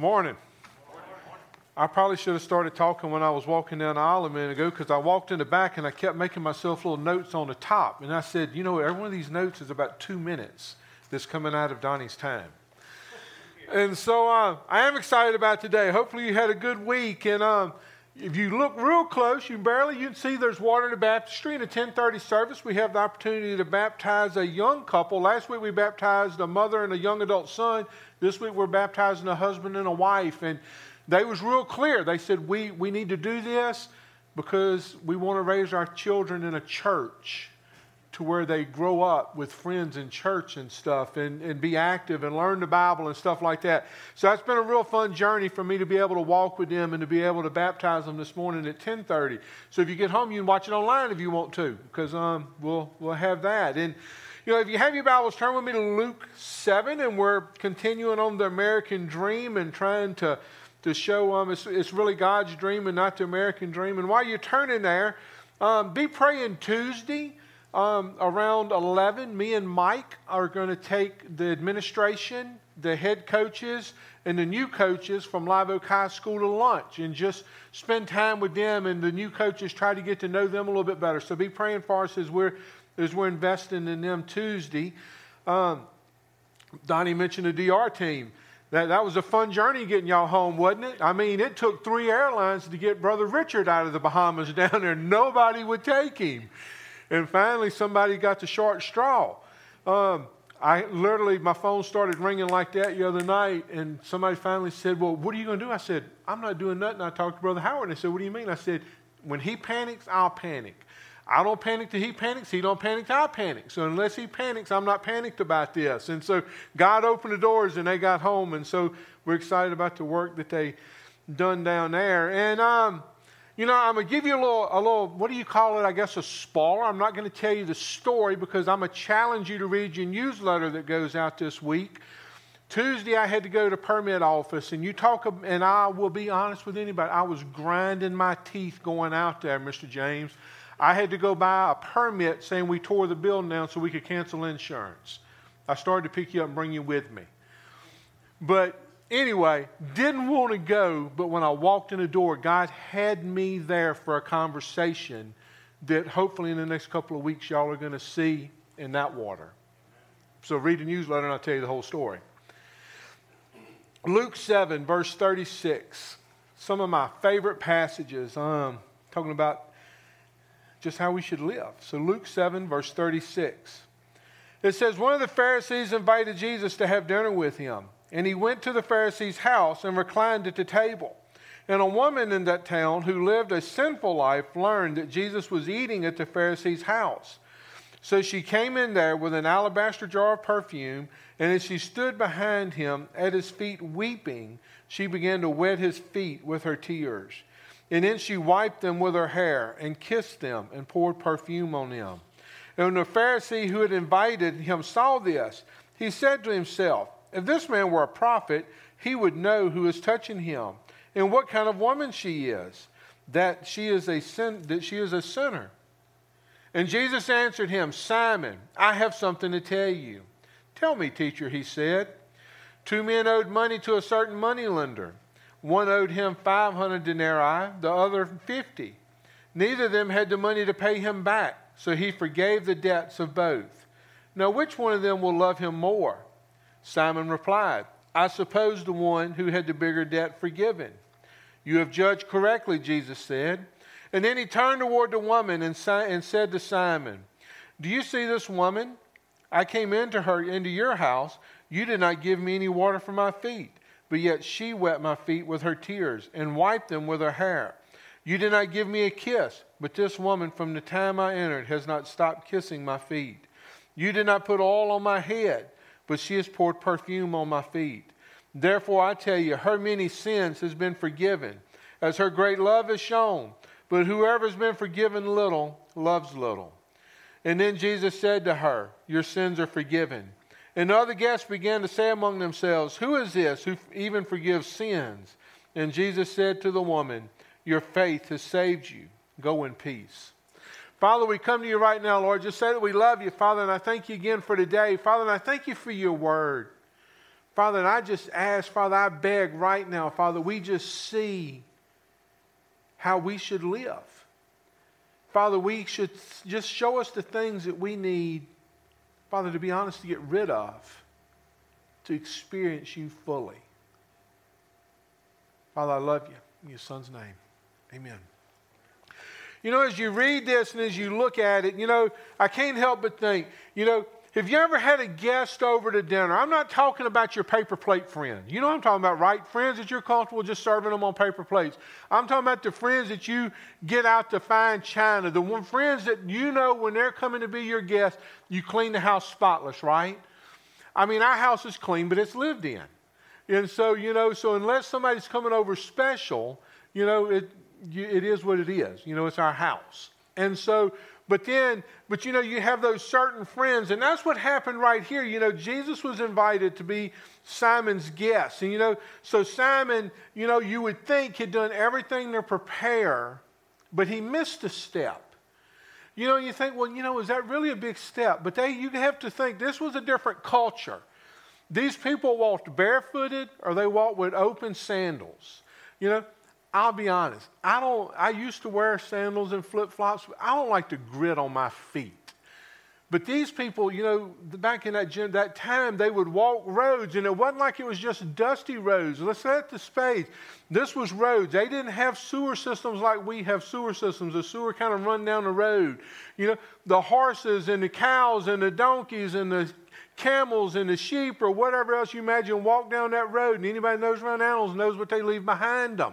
Morning. I probably should have started talking when I was walking down the aisle a minute ago because I walked in the back and I kept making myself little notes on the top. And I said, you know, every one of these notes is about two minutes that's coming out of Donnie's time. And so uh, I am excited about today. Hopefully you had a good week. And um, if you look real close, you barely you can see there's water in the baptistry. In a 10:30 service, we have the opportunity to baptize a young couple. Last week we baptized a mother and a young adult son. This week we're baptizing a husband and a wife. And they was real clear. They said, we, we need to do this because we want to raise our children in a church to where they grow up with friends in church and stuff and, and be active and learn the Bible and stuff like that. So that's been a real fun journey for me to be able to walk with them and to be able to baptize them this morning at 1030. So if you get home, you can watch it online if you want to because um, we'll, we'll have that. And, you know, if you have your Bibles, turn with me to Luke 7 and we're continuing on the American dream and trying to – to show them it's, it's really God's dream and not the American dream. And while you're turning there, um, be praying Tuesday um, around 11. Me and Mike are going to take the administration, the head coaches, and the new coaches from Live Oak High School to lunch and just spend time with them and the new coaches try to get to know them a little bit better. So be praying for us as we're, as we're investing in them Tuesday. Um, Donnie mentioned the DR team. That, that was a fun journey getting y'all home, wasn't it? I mean, it took three airlines to get Brother Richard out of the Bahamas down there. Nobody would take him. And finally, somebody got the short straw. Um, I literally, my phone started ringing like that the other night, and somebody finally said, Well, what are you going to do? I said, I'm not doing nothing. I talked to Brother Howard, and they said, What do you mean? I said, When he panics, I'll panic. I don't panic till he panics. He don't panic till I panic. So unless he panics, I'm not panicked about this. And so God opened the doors and they got home. And so we're excited about the work that they done down there. And um, you know, I'm gonna give you a little, a little. What do you call it? I guess a spoiler. I'm not going to tell you the story because I'm gonna challenge you to read your newsletter that goes out this week. Tuesday, I had to go to permit office, and you talk, and I will be honest with anybody. I was grinding my teeth going out there, Mr. James. I had to go buy a permit saying we tore the building down so we could cancel insurance. I started to pick you up and bring you with me. But anyway, didn't want to go, but when I walked in the door, God had me there for a conversation that hopefully in the next couple of weeks y'all are going to see in that water. So read the newsletter and I'll tell you the whole story. Luke 7, verse 36. Some of my favorite passages, um, talking about just how we should live. So, Luke 7, verse 36. It says, One of the Pharisees invited Jesus to have dinner with him, and he went to the Pharisee's house and reclined at the table. And a woman in that town who lived a sinful life learned that Jesus was eating at the Pharisee's house. So she came in there with an alabaster jar of perfume, and as she stood behind him at his feet weeping, she began to wet his feet with her tears. And then she wiped them with her hair and kissed them and poured perfume on them. And when the Pharisee who had invited him saw this, he said to himself, If this man were a prophet, he would know who is touching him and what kind of woman she is, that she is a sin, that she is a sinner. And Jesus answered him, Simon, I have something to tell you. Tell me, teacher, he said. Two men owed money to a certain moneylender. One owed him 500 denarii, the other 50. Neither of them had the money to pay him back, so he forgave the debts of both. Now, which one of them will love him more? Simon replied, I suppose the one who had the bigger debt forgiven. You have judged correctly, Jesus said. And then he turned toward the woman and, and said to Simon, Do you see this woman? I came into her into your house. You did not give me any water for my feet but yet she wet my feet with her tears and wiped them with her hair. You did not give me a kiss, but this woman from the time I entered has not stopped kissing my feet. You did not put oil on my head, but she has poured perfume on my feet. Therefore, I tell you, her many sins has been forgiven, as her great love is shown. But whoever has been forgiven little loves little. And then Jesus said to her, Your sins are forgiven. And the other guests began to say among themselves, Who is this who even forgives sins? And Jesus said to the woman, Your faith has saved you. Go in peace. Father, we come to you right now, Lord. Just say that we love you, Father, and I thank you again for today. Father, and I thank you for your word. Father, and I just ask, Father, I beg right now, Father, we just see how we should live. Father, we should just show us the things that we need, Father, to be honest, to get rid of, to experience you fully. Father, I love you. In your son's name, amen. You know, as you read this and as you look at it, you know, I can't help but think, you know, have you ever had a guest over to dinner? I'm not talking about your paper plate friend. You know I'm talking about, right? Friends that you're comfortable just serving them on paper plates. I'm talking about the friends that you get out to fine china. The one friends that you know when they're coming to be your guest, you clean the house spotless, right? I mean, our house is clean, but it's lived in. And so, you know, so unless somebody's coming over special, you know, it, it is what it is. You know, it's our house. And so, but then, but you know, you have those certain friends, and that's what happened right here. You know, Jesus was invited to be Simon's guest. And you know, so Simon, you know, you would think had done everything to prepare, but he missed a step. You know, you think, well, you know, is that really a big step? But they, you have to think this was a different culture. These people walked barefooted or they walked with open sandals. You know, I'll be honest. I don't. I used to wear sandals and flip flops. I don't like the grit on my feet. But these people, you know, back in that gym, that time, they would walk roads, and it wasn't like it was just dusty roads. Let's set the spades. This was roads. They didn't have sewer systems like we have sewer systems. The sewer kind of run down the road. You know, the horses and the cows and the donkeys and the camels and the sheep or whatever else you imagine walk down that road, and anybody knows around animals knows what they leave behind them.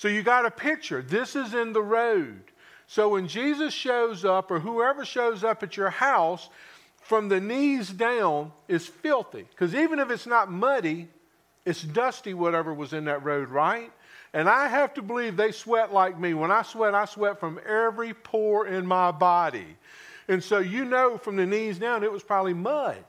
So you got a picture. This is in the road. So when Jesus shows up, or whoever shows up at your house, from the knees down is filthy. Because even if it's not muddy, it's dusty, whatever was in that road, right? And I have to believe they sweat like me. When I sweat, I sweat from every pore in my body. And so you know from the knees down, it was probably mud.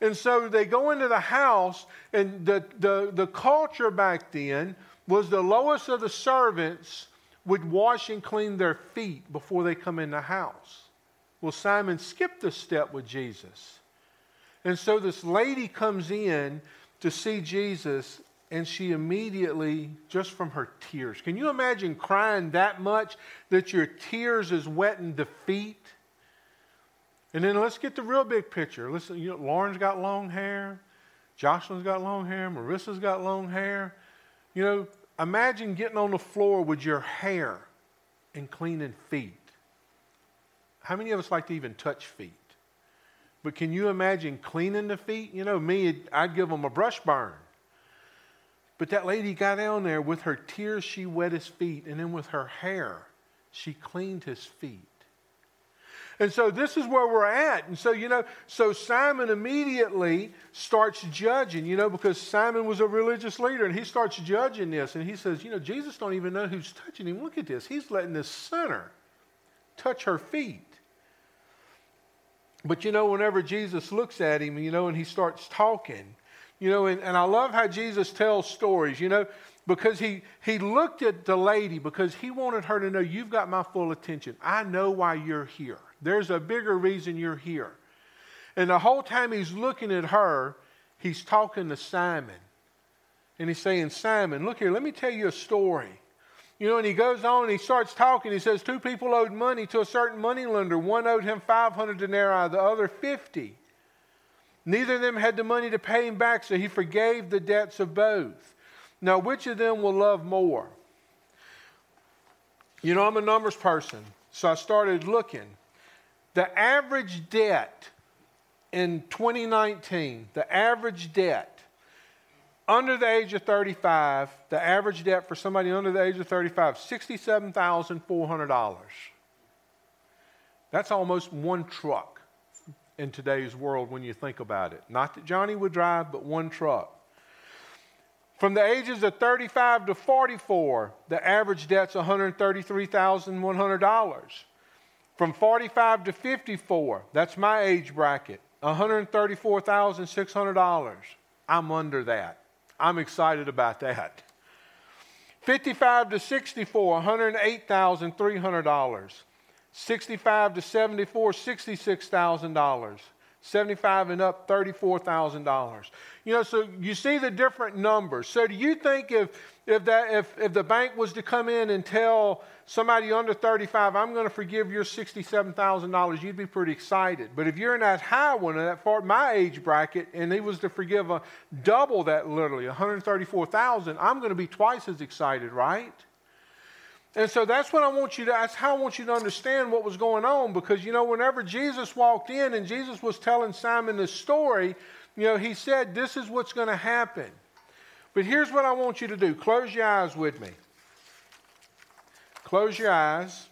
And so they go into the house, and the, the, the culture back then was the lowest of the servants would wash and clean their feet before they come in the house. Well, Simon skipped a step with Jesus. And so this lady comes in to see Jesus, and she immediately, just from her tears, can you imagine crying that much that your tears is wetting the feet? And then let's get the real big picture. Listen, you know, Lauren's got long hair, Jocelyn's got long hair, Marissa's got long hair. You know, imagine getting on the floor with your hair and cleaning feet. How many of us like to even touch feet? But can you imagine cleaning the feet? You know, me, I'd give them a brush burn. But that lady got down there with her tears, she wet his feet, and then with her hair, she cleaned his feet. And so this is where we're at. And so, you know, so Simon immediately starts judging, you know, because Simon was a religious leader and he starts judging this. And he says, you know, Jesus don't even know who's touching him. Look at this. He's letting this sinner touch her feet. But, you know, whenever Jesus looks at him, you know, and he starts talking, you know, and, and I love how Jesus tells stories, you know, because he, he looked at the lady because he wanted her to know, you've got my full attention. I know why you're here. There's a bigger reason you're here. And the whole time he's looking at her, he's talking to Simon. And he's saying, Simon, look here, let me tell you a story. You know, and he goes on and he starts talking. He says, Two people owed money to a certain money lender. One owed him 500 denarii, the other 50. Neither of them had the money to pay him back, so he forgave the debts of both. Now, which of them will love more? You know, I'm a numbers person, so I started looking. The average debt in 2019, the average debt under the age of 35, the average debt for somebody under the age of 35, $67,400. That's almost one truck in today's world when you think about it. Not that Johnny would drive, but one truck. From the ages of 35 to 44, the average debt's $133,100. From 45 to 54, that's my age bracket, $134,600. I'm under that. I'm excited about that. 55 to 64, $108,300. 65 to 74, $66,000. 75 and up, $34,000. You know, so you see the different numbers. So do you think if, if, that, if, if the bank was to come in and tell somebody under 35, I'm going to forgive your $67,000, you'd be pretty excited. But if you're in that high one, that far, my age bracket, and he was to forgive a double that literally, 134,000, I'm going to be twice as excited, right? And so that's what I want you to, that's how I want you to understand what was going on because, you know, whenever Jesus walked in and Jesus was telling Simon the story, you know, he said, this is what's going to happen. But here's what I want you to do close your eyes with me. Close your eyes.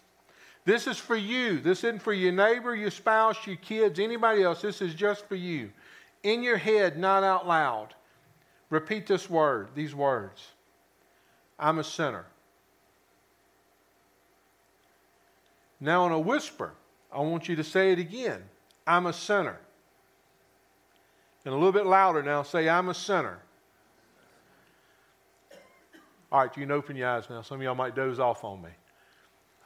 This is for you. This isn't for your neighbor, your spouse, your kids, anybody else. This is just for you. In your head, not out loud. Repeat this word, these words I'm a sinner. Now, in a whisper, I want you to say it again I'm a sinner. And a little bit louder now, say, I'm a sinner. All right, you can open your eyes now. Some of y'all might doze off on me.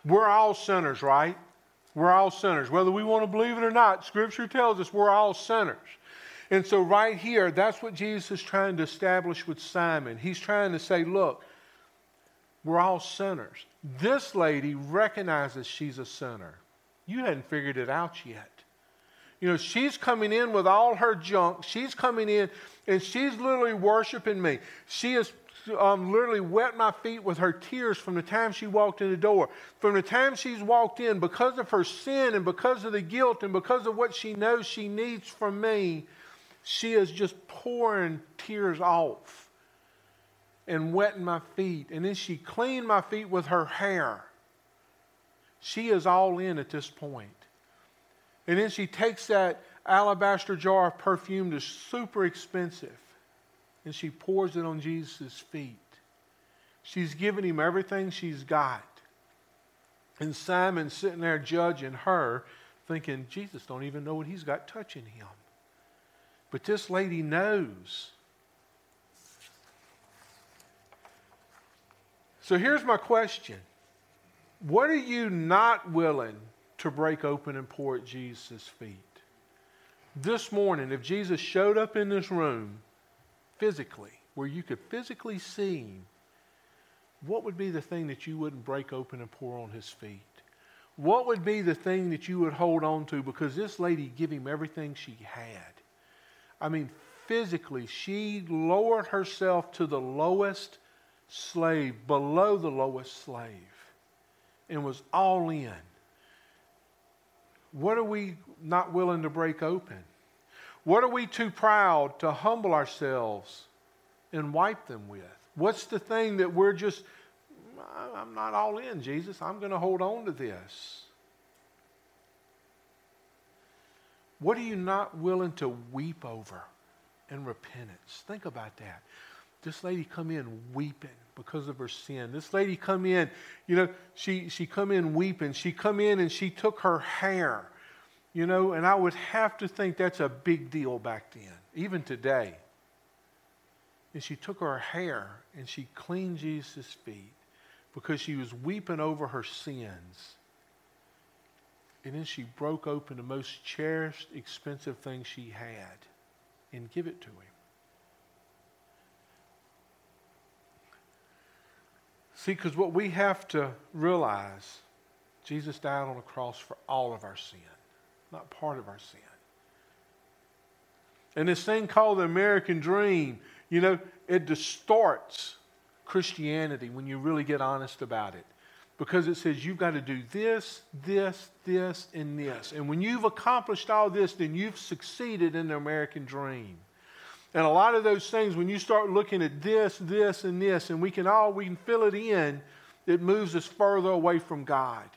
We're all sinners, right? We're all sinners. Whether we want to believe it or not, Scripture tells us we're all sinners. And so, right here, that's what Jesus is trying to establish with Simon. He's trying to say, look, we're all sinners. This lady recognizes she's a sinner. You hadn't figured it out yet. You know, she's coming in with all her junk. She's coming in and she's literally worshiping me. She has um, literally wet my feet with her tears from the time she walked in the door. From the time she's walked in, because of her sin and because of the guilt and because of what she knows she needs from me, she is just pouring tears off and wetting my feet. And then she cleaned my feet with her hair. She is all in at this point. And then she takes that alabaster jar of perfume that's super expensive and she pours it on Jesus' feet. She's giving him everything she's got. And Simon's sitting there judging her, thinking, Jesus don't even know what he's got touching him. But this lady knows So here's my question What are you not willing to break open and pour at Jesus' feet? This morning, if Jesus showed up in this room physically, where you could physically see him, what would be the thing that you wouldn't break open and pour on his feet? What would be the thing that you would hold on to? Because this lady gave him everything she had. I mean, physically, she lowered herself to the lowest slave, below the lowest slave, and was all in. What are we not willing to break open? What are we too proud to humble ourselves and wipe them with? What's the thing that we're just, I'm not all in, Jesus. I'm going to hold on to this. What are you not willing to weep over in repentance? Think about that. This lady come in weeping because of her sin. This lady come in, you know, she, she come in weeping. She come in and she took her hair, you know, and I would have to think that's a big deal back then, even today. And she took her hair and she cleaned Jesus' feet because she was weeping over her sins. And then she broke open the most cherished, expensive thing she had and give it to him. See, because what we have to realize, Jesus died on a cross for all of our sin, not part of our sin. And this thing called the American dream, you know, it distorts Christianity when you really get honest about it. Because it says you've got to do this, this, this, and this. And when you've accomplished all this, then you've succeeded in the American dream. And a lot of those things, when you start looking at this, this, and this, and we can all we can fill it in, it moves us further away from God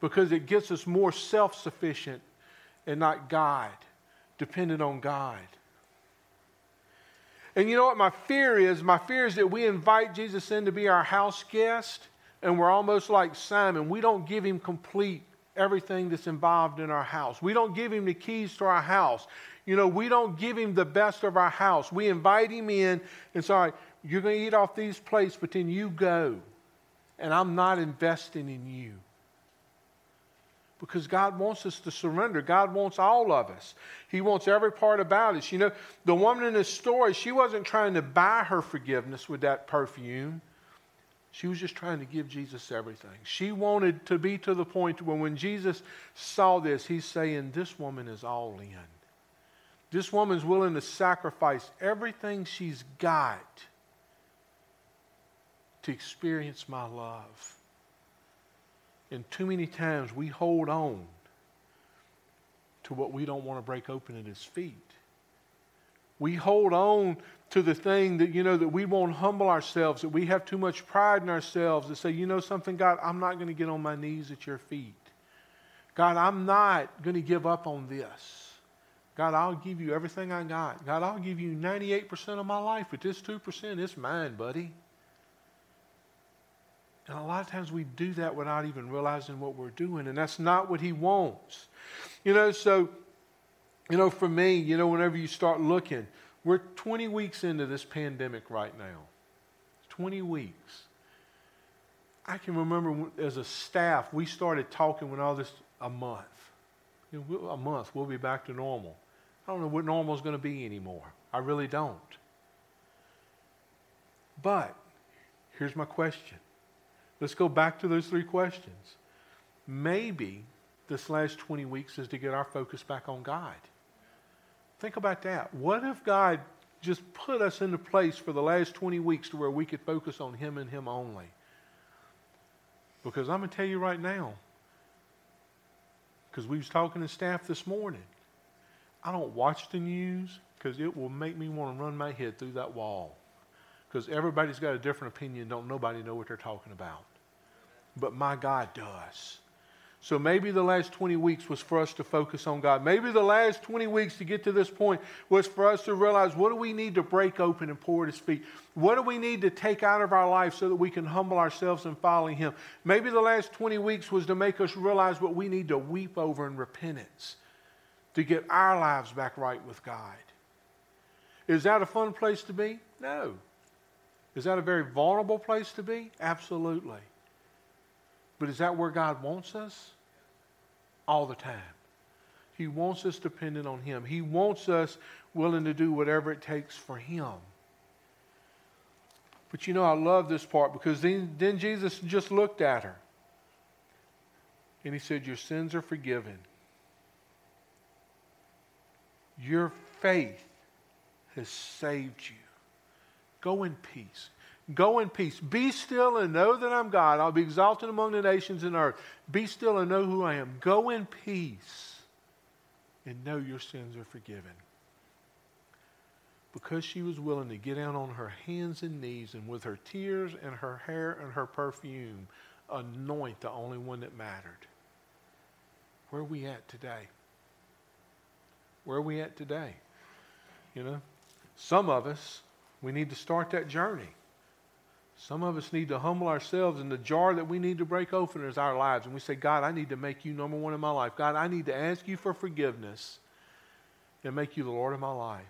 because it gets us more self-sufficient and not God, dependent on God. And you know what my fear is? My fear is that we invite Jesus in to be our house guest, and we're almost like Simon. We don't give him complete everything that's involved in our house. We don't give him the keys to our house. You know, we don't give him the best of our house. We invite him in and say, you're going to eat off these plates, but then you go. And I'm not investing in you. because God wants us to surrender. God wants all of us. He wants every part about us. You know, the woman in this story, she wasn't trying to buy her forgiveness with that perfume. She was just trying to give Jesus everything. She wanted to be to the point where when Jesus saw this, he's saying, This woman is all in. This woman's willing to sacrifice everything she's got to experience my love. And too many times we hold on to what we don't want to break open at his feet. We hold on to the thing that, you know, that we won't humble ourselves, that we have too much pride in ourselves to say, you know something, God, I'm not going to get on my knees at your feet. God, I'm not going to give up on this. God, I'll give you everything I got. God, I'll give you 98% of my life, but this 2%, it's mine, buddy. And a lot of times we do that without even realizing what we're doing, and that's not what He wants. You know, so, you know, for me, you know, whenever you start looking, we're 20 weeks into this pandemic right now. 20 weeks. I can remember as a staff, we started talking when all this, a month. You know, a month, we'll be back to normal. I don't know what normal is going to be anymore. I really don't. But here's my question Let's go back to those three questions. Maybe this last 20 weeks is to get our focus back on God. Think about that. What if God just put us into place for the last 20 weeks to where we could focus on Him and Him only? Because I'm going to tell you right now, because we was talking to staff this morning, I don't watch the news because it will make me want to run my head through that wall. Because everybody's got a different opinion, don't nobody know what they're talking about but my God does. So maybe the last 20 weeks was for us to focus on God. Maybe the last 20 weeks to get to this point was for us to realize what do we need to break open and pour at His feet? What do we need to take out of our life so that we can humble ourselves and follow Him? Maybe the last 20 weeks was to make us realize what we need to weep over in repentance to get our lives back right with God. Is that a fun place to be? No. Is that a very vulnerable place to be? Absolutely. But is that where God wants us? All the time. He wants us dependent on Him. He wants us willing to do whatever it takes for Him. But you know, I love this part because then, then Jesus just looked at her and He said, Your sins are forgiven. Your faith has saved you. Go in peace. Go in peace. Be still and know that I'm God. I'll be exalted among the nations and earth. Be still and know who I am. Go in peace and know your sins are forgiven. Because she was willing to get down on her hands and knees and with her tears and her hair and her perfume anoint the only one that mattered. Where are we at today? Where are we at today? You know, some of us, we need to start that journey. Some of us need to humble ourselves, and the jar that we need to break open is our lives. And we say, God, I need to make you number one in my life. God, I need to ask you for forgiveness and make you the Lord of my life.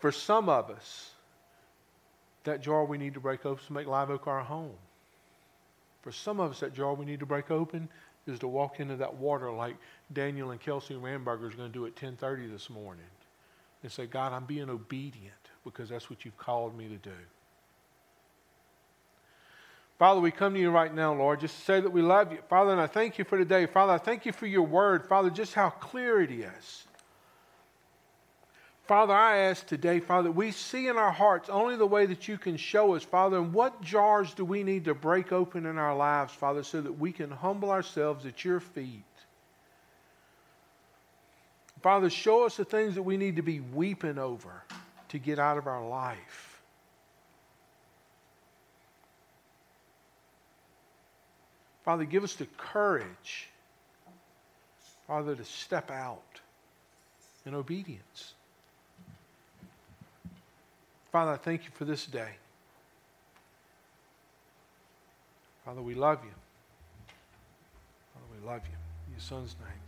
For some of us, that jar we need to break open is to make Live Oak our home. For some of us, that jar we need to break open is to walk into that water like Daniel and Kelsey Ramberger is going to do at 10:30 this morning, and say, God, I'm being obedient because that's what you've called me to do. Father, we come to you right now, Lord, just to say that we love you. Father, and I thank you for today. Father, I thank you for your word. Father, just how clear it is. Father, I ask today, Father, we see in our hearts only the way that you can show us, Father, and what jars do we need to break open in our lives, Father, so that we can humble ourselves at your feet. Father, show us the things that we need to be weeping over to get out of our life. Father, give us the courage, Father, to step out in obedience. Father, I thank you for this day. Father, we love you. Father, we love you. In your son's name.